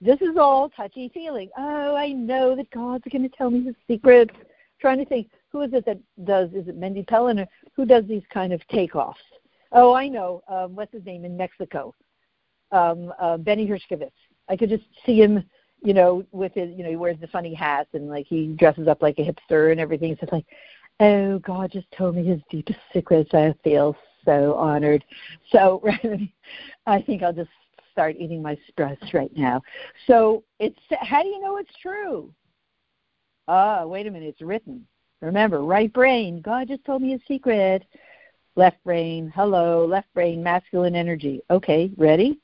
this is all touchy feeling. Oh, I know that God's going to tell me his secrets. I'm trying to think, who is it that does? Is it Mendy Pellin or who does these kind of takeoffs? Oh, I know. Um, what's his name in Mexico? Um, uh, Benny Hershkovitz. I could just see him, you know, with his, you know, he wears the funny hats and like he dresses up like a hipster and everything. So it's like, oh, God just told me his deepest secrets. I feel so honored. So I think I'll just start eating my sprouts right now. So it's how do you know it's true? Ah, wait a minute, it's written. Remember, right brain. God just told me a secret. Left brain, hello, left brain, masculine energy. Okay, ready?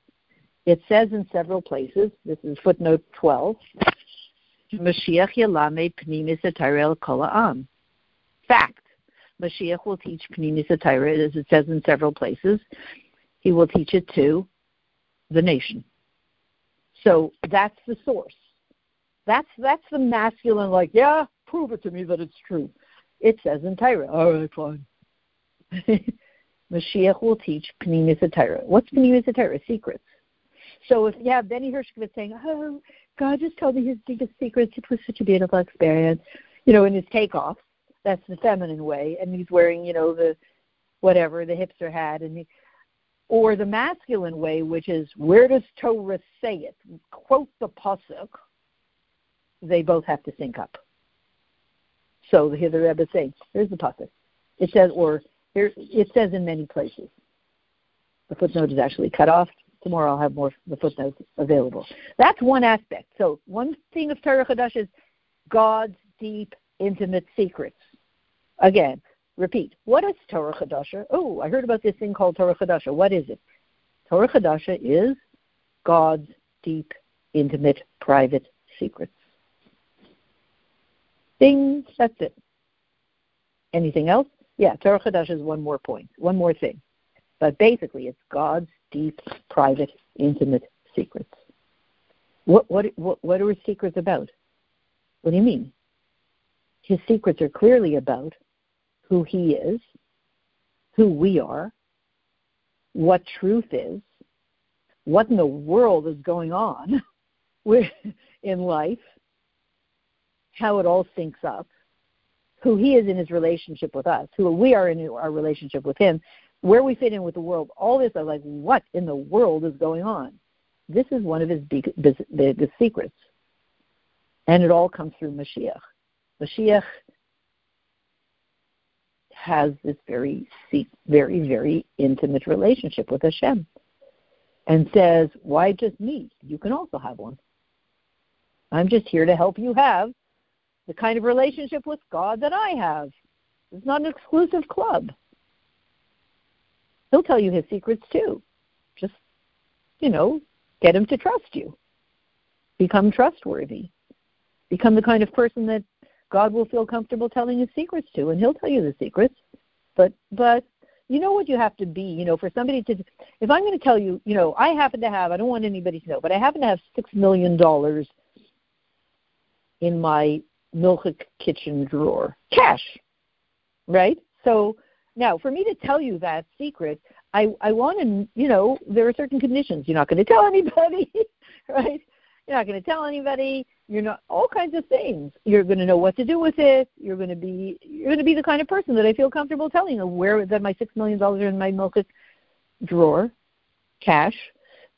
It says in several places, this is footnote 12, Mashiach Yalame Pnimis Atayra Kola'am. Fact. Mashiach will teach Pnimis Atayra, as it says in several places. He will teach it to the nation. So that's the source. That's that's the masculine, like, yeah, prove it to me that it's true. It says in Torah. All right, fine. Mashiach will teach Pnimis Atayra. What's Pnimis Atayra? Secrets. So if have Benny Hershkovitz saying, "Oh, God just told me his deepest secrets. It was such a beautiful experience," you know, in his takeoff, that's the feminine way, and he's wearing, you know, the whatever the hipster hat, and he, or the masculine way, which is where does Torah say it? Quote the pasuk. They both have to sync up. So here the Rebbe saying, "Here's the pasuk." It says, or here it says in many places. The footnote is actually cut off tomorrow I'll have more the footnotes available. That's one aspect. So one thing of Torah Chadash is God's deep, intimate secrets. Again, repeat. What is Torah Chadasha? Oh, I heard about this thing called Torah Chadasha. What is it? Torah Chadasha is God's deep, intimate, private secrets. Things. That's it. Anything else? Yeah, Torah Chadash is one more point, one more thing. But basically, it's God's deep, private, intimate secrets. What, what, what, what are his secrets about? What do you mean? His secrets are clearly about who he is, who we are, what truth is, what in the world is going on in life, how it all syncs up, who he is in his relationship with us, who we are in our relationship with him, where we fit in with the world, all this are like, what in the world is going on? This is one of his big, biggest secrets. And it all comes through Mashiach. Mashiach has this very, very, very intimate relationship with Hashem and says, Why just me? You can also have one. I'm just here to help you have the kind of relationship with God that I have. It's not an exclusive club. He'll tell you his secrets too. Just, you know, get him to trust you. Become trustworthy. Become the kind of person that God will feel comfortable telling his secrets to, and he'll tell you the secrets. But but you know what you have to be, you know, for somebody to if I'm going to tell you, you know, I happen to have I don't want anybody to know, but I happen to have 6 million dollars in my Milchik kitchen drawer. Cash. Right? So now, for me to tell you that secret, I I want to, you know, there are certain conditions. You're not going to tell anybody, right? You're not going to tell anybody. You're not all kinds of things. You're going to know what to do with it. You're going to be you're going to be the kind of person that I feel comfortable telling you where that my six million dollars are in my milk drawer, cash.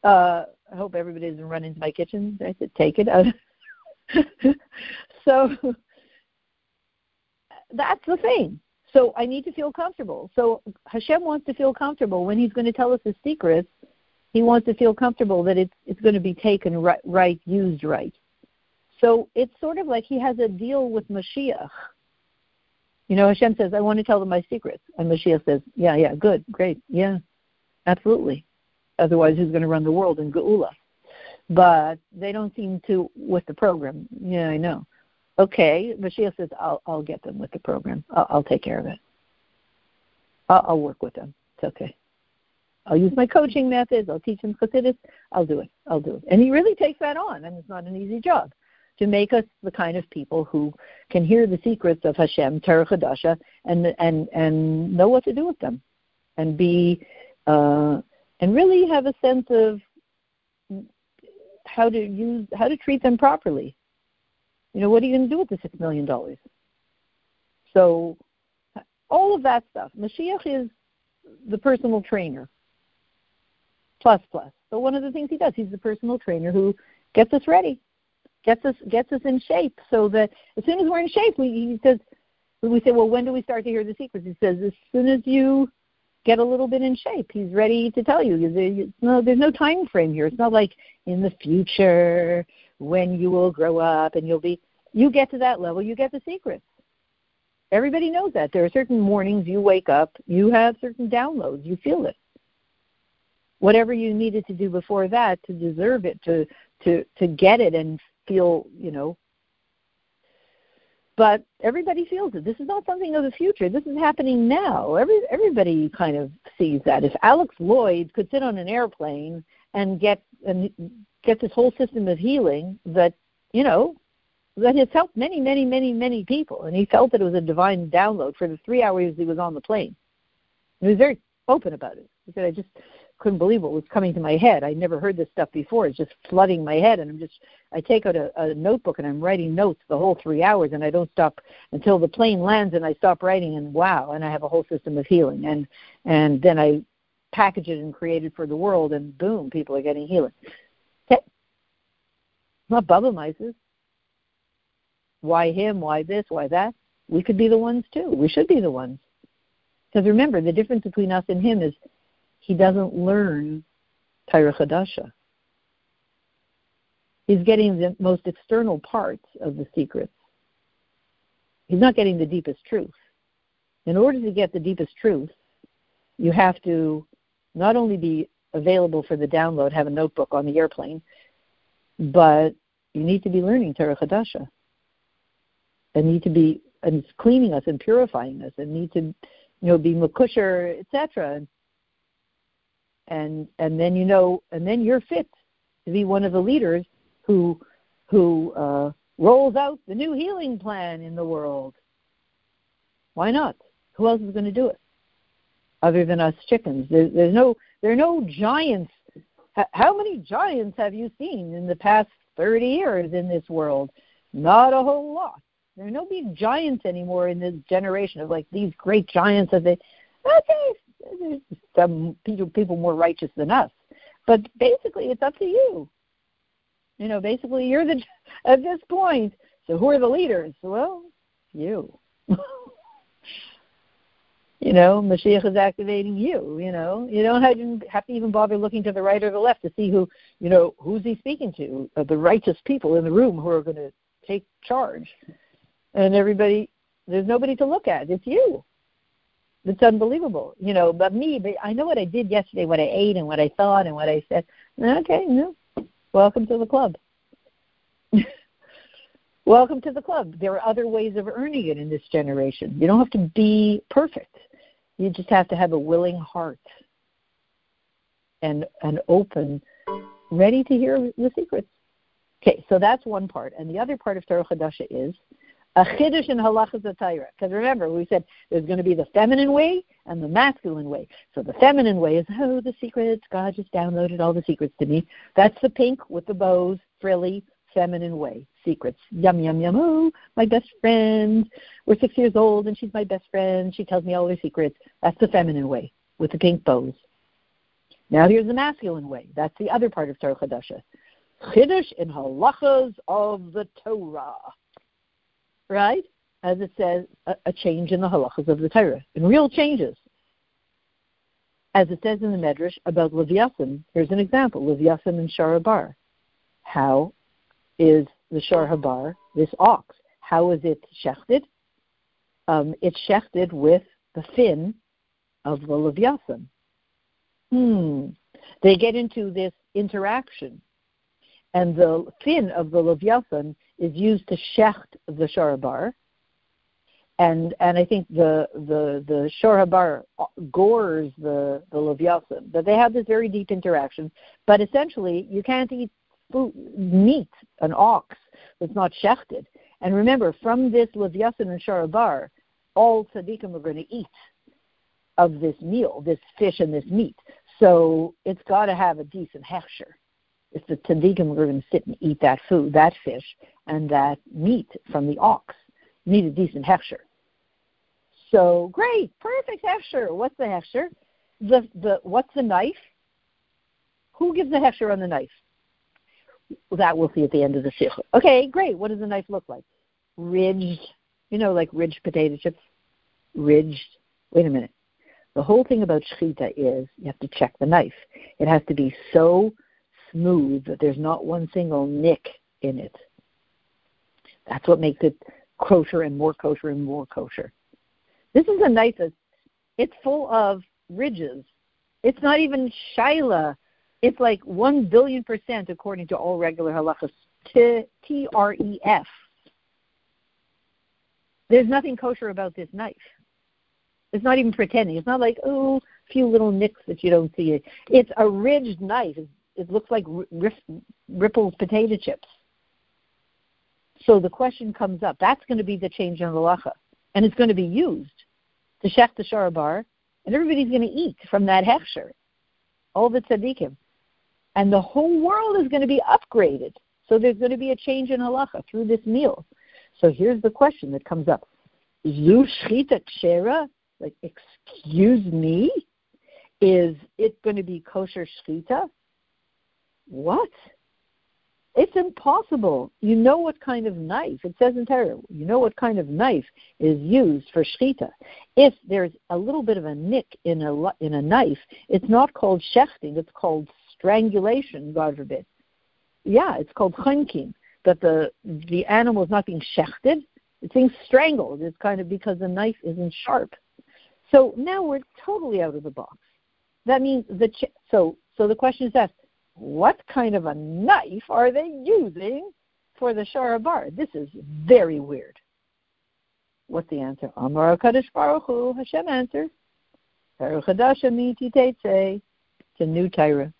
Uh, I hope everybody doesn't run into my kitchen. I said take it. so that's the thing. So I need to feel comfortable. So Hashem wants to feel comfortable when He's going to tell us His secrets he wants to feel comfortable that it's it's going to be taken right, right used right. So it's sort of like he has a deal with Mashiach. You know, Hashem says, "I want to tell them my secrets," and Mashiach says, "Yeah, yeah, good, great, yeah, absolutely. Otherwise, who's going to run the world in Geula?" But they don't seem to with the program. Yeah, I know. Okay, Mashiach says, "I'll I'll get them with the program. I'll, I'll take care of it. I'll, I'll work with them. It's okay." I'll use my coaching methods. I'll teach him Chassidus. I'll do it. I'll do it. And he really takes that on, and it's not an easy job to make us the kind of people who can hear the secrets of Hashem, Torah Chadasha, and and and know what to do with them, and be uh, and really have a sense of how to use how to treat them properly. You know, what are you going to do with the six million dollars? So, all of that stuff. Mashiach is the personal trainer plus plus. So one of the things he does, he's the personal trainer who gets us ready, gets us gets us in shape, so that as soon as we're in shape, we, he says, we say, well, when do we start to hear the secrets? He says, as soon as you get a little bit in shape, he's ready to tell you. There's no, there's no time frame here. It's not like in the future when you will grow up and you'll be. You get to that level, you get the secrets. Everybody knows that. There are certain mornings you wake up, you have certain downloads, you feel it whatever you needed to do before that to deserve it to to to get it and feel you know but everybody feels it this is not something of the future this is happening now every everybody kind of sees that if Alex Loyd could sit on an airplane and get and get this whole system of healing that you know that has helped many many many many people. And he felt that it was a divine download for the three hours he was on the plane. He was very open about it. He said i just couldn't believe what was coming to my head. I never heard this stuff before. It's just flooding my head, and I'm just I take out a, a notebook and I'm writing notes the whole three hours, and I don't stop until the plane lands, and I stop writing, and wow, and I have a whole system of healing, and and then I package it and create it for the world, and boom, people are getting healing. Okay, not Bubba Mises. Why him? Why this? Why that? We could be the ones too. We should be the ones. Because remember, the difference between us and him is he doesn't learn Torah Chadasha. He's getting the most external parts of the secrets. He's not getting the deepest truth. In order to get the deepest truth, you have to not only be available for the download, have a notebook on the airplane, but you need to be learning Torah Chadasha. And need to be and it's cleaning us and purifying us and need to you know be makusher, etc and and then you know and then you're fit to be one of the leaders who who uh, rolls out the new healing plan in the world. Why not? Who else is going to do it other than us chickens? There, there's no there are no giants. How many giants have you seen in the past 30 years in this world? Not a whole lot. There are no big giants anymore in this generation of like these great giants that they okay there's some people people more righteous than us. But basically, it's up to you. You know, basically, you're the at this point. So who are the leaders? Well, you. you know, Mashiach is activating you. You know, you don't have, have to even bother looking to the right or the left to see who, you know, who's he speaking to? Uh, the righteous people in the room who are going to take charge, and everybody. There's nobody to look at. It's you. It's unbelievable, you know. But me, but I know what I did yesterday, what I ate, and what I thought, and what I said. Okay, no, welcome to the club. welcome to the club. There are other ways of earning it in this generation. You don't have to be perfect. You just have to have a willing heart and an open, ready to hear the secrets. Okay, so that's one part. And the other part of Torah Chadasha is a chiddush in halachas atayra. Because remember, we said there's going to be the feminine way and the masculine way. So the feminine way is, oh, the secrets. God just downloaded all the secrets to me. That's the pink with the bows, frilly, feminine way. Secrets. Yum, yum, yum. Oh, my best friend. We're six years old and she's my best friend. She tells me all her secrets. That's the feminine way with the pink bows. Now here's the masculine way. That's the other part of Torah Chadasha. Chiddush in halachas of the Torah right? As it says, a, a change in the halachas of the Torah, and real changes. As it says in the Medrash about Leviathan, here's an example: Leviathan and Shor HaBor. How is the Shor HaBor, this ox, how is it shechted? Um, it's shechted with the fin of the Leviathan. Hmm. They get into this interaction, and the fin of the Leviathan is used to shecht the Shor HaBor. And and I think the the the Shor HaBor gores the the leviathan. But they have this very deep interaction. But essentially, you can't eat food, meat, an ox that's not shechted. And remember, from this leviathan and Shor HaBor, all tzaddikim are going to eat of this meal, this fish and this meat. So it's got to have a decent hechsher if the tzaddikim were going to sit and eat that food, that fish, and that meat from the ox, you need a decent hechsher. So great, perfect hechsher. What's the hechsher? The the what's the knife? Who gives the hechsher on the knife? That we'll see at the end of the sikh. Okay, great. What does the knife look like? Ridged, you know, like ridged potato chips. Ridged. Wait a minute. The whole thing about shechita is you have to check the knife. It has to be so smooth that there's not one single nick in it. That's what makes it kosher and more kosher and more kosher. This is a knife that's it's full of ridges. It's not even shaila. It's like one billion percent according to all regular halachas. T R E F. There's nothing kosher about this knife. It's not even pretending. It's not like oh, a few little nicks that you don't see. It's a ridged knife. It looks like ripples potato chips. So the question comes up. That's going to be the change in halacha, and it's going to be used to shech the Shor HaBor, and everybody's going to eat from that hechsher, all the tzaddikim, and the whole world is going to be upgraded. So there's going to be a change in halacha through this meal. So here's the question that comes up: Zu shchita? Like, excuse me, is it going to be kosher shchita? What? It's impossible. You know what kind of knife, it says in Torah, you know what kind of knife is used for shchita. If there's a little bit of a nick in a, in a knife, it's not called shechting, it's called strangulation, God forbid. Yeah, it's called chunking, that the, the animal is not being shechted, it's being strangled. It's kind of because the knife isn't sharp. So now we're totally out of the box. That means the ch- so so the question is asked: what kind of a knife are they using for the Shor HaBor? This is very weird. What's the answer? Amar Kadosh Baruch Hu, Hashem answers. It's a new Torah.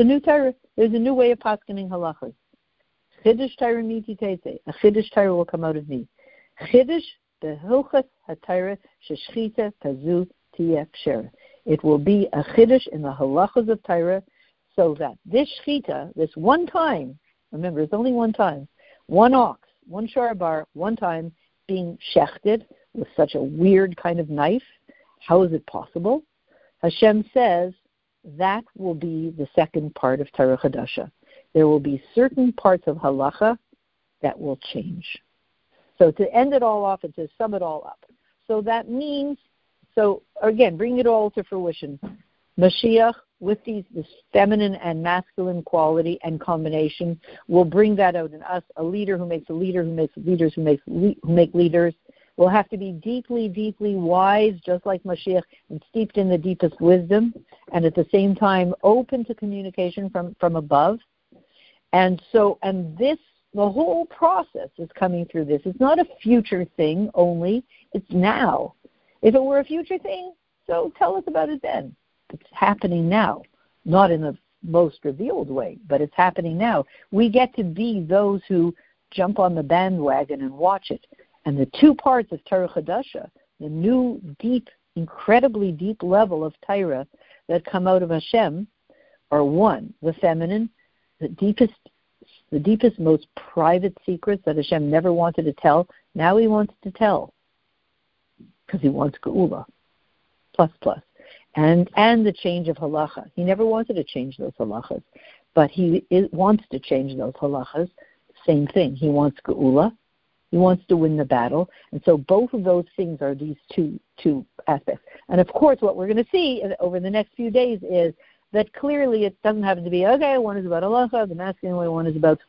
It's a new Torah. There's a new way of paskening halachas. Chiddush Torah miti teitze. A Chiddush Torah will come out of me. Chiddush behilchas haTorah sheshchita kazu tiyeh It will be a Chiddush in the halachas of Torah so that this shechita, this one time, remember it's only one time, one ox, one Shor HaBor, one time being shechted with such a weird kind of knife, how is it possible? Hashem says that will be the second part of Torah Chadasha. There will be certain parts of halacha that will change. So to end it all off and to sum it all up. So that means, so again, bring it all to fruition. Mashiach with these this feminine and masculine quality and combination will bring that out in us. A leader who makes a leader who makes leaders who makes who make leaders will have to be deeply, deeply wise, just like Mashiach, and steeped in the deepest wisdom, and at the same time open to communication from from above. And so, and this the whole process is coming through this. It's not a future thing only. It's now. If it were a future thing, so tell us about it then. It's happening now, not in the most revealed way, but it's happening now. We get to be those who jump on the bandwagon and watch it. And the two parts of Torah Chadasha, the new, deep, incredibly deep level of Torah that come out of Hashem, are one, the feminine, the deepest, the deepest, most private secrets that Hashem never wanted to tell. Now He wants to tell because He wants Geula, plus plus, and and the change of halacha. He never wanted to change those halachas, but He wants to change those halachas. Same thing. He wants Geula. He wants to win the battle, and so both of those things are these two two aspects. And of course, what we're going to see over the next few days is that clearly it doesn't happen to be okay. One is about halacha, the masculine way. One is about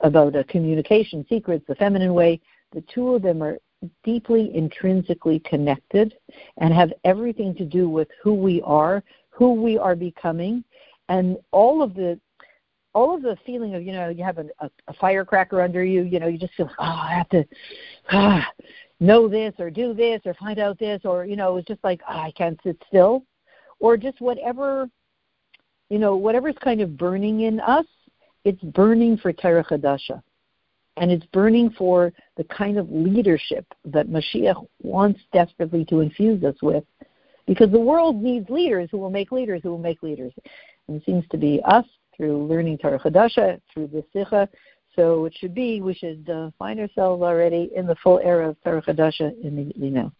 about a communication secrets, the feminine way. The two of them are deeply intrinsically connected and have everything to do with who we are, who we are becoming, and all of the all of the feeling of you know you have a, a, a firecracker under you. You know you just feel oh I have to ah, know this or do this or find out this or you know it's just like oh, I can't sit still or just whatever you know, whatever's kind of burning in us, it's burning for Torah Chadasha. And it's burning for the kind of leadership that Mashiach wants desperately to infuse us with. Because the world needs leaders who will make leaders who will make leaders. And it seems to be us through learning Torah Chadasha, through the Sikha. So it should be, we should uh, find ourselves already in the full era of Torah Chadasha immediately now.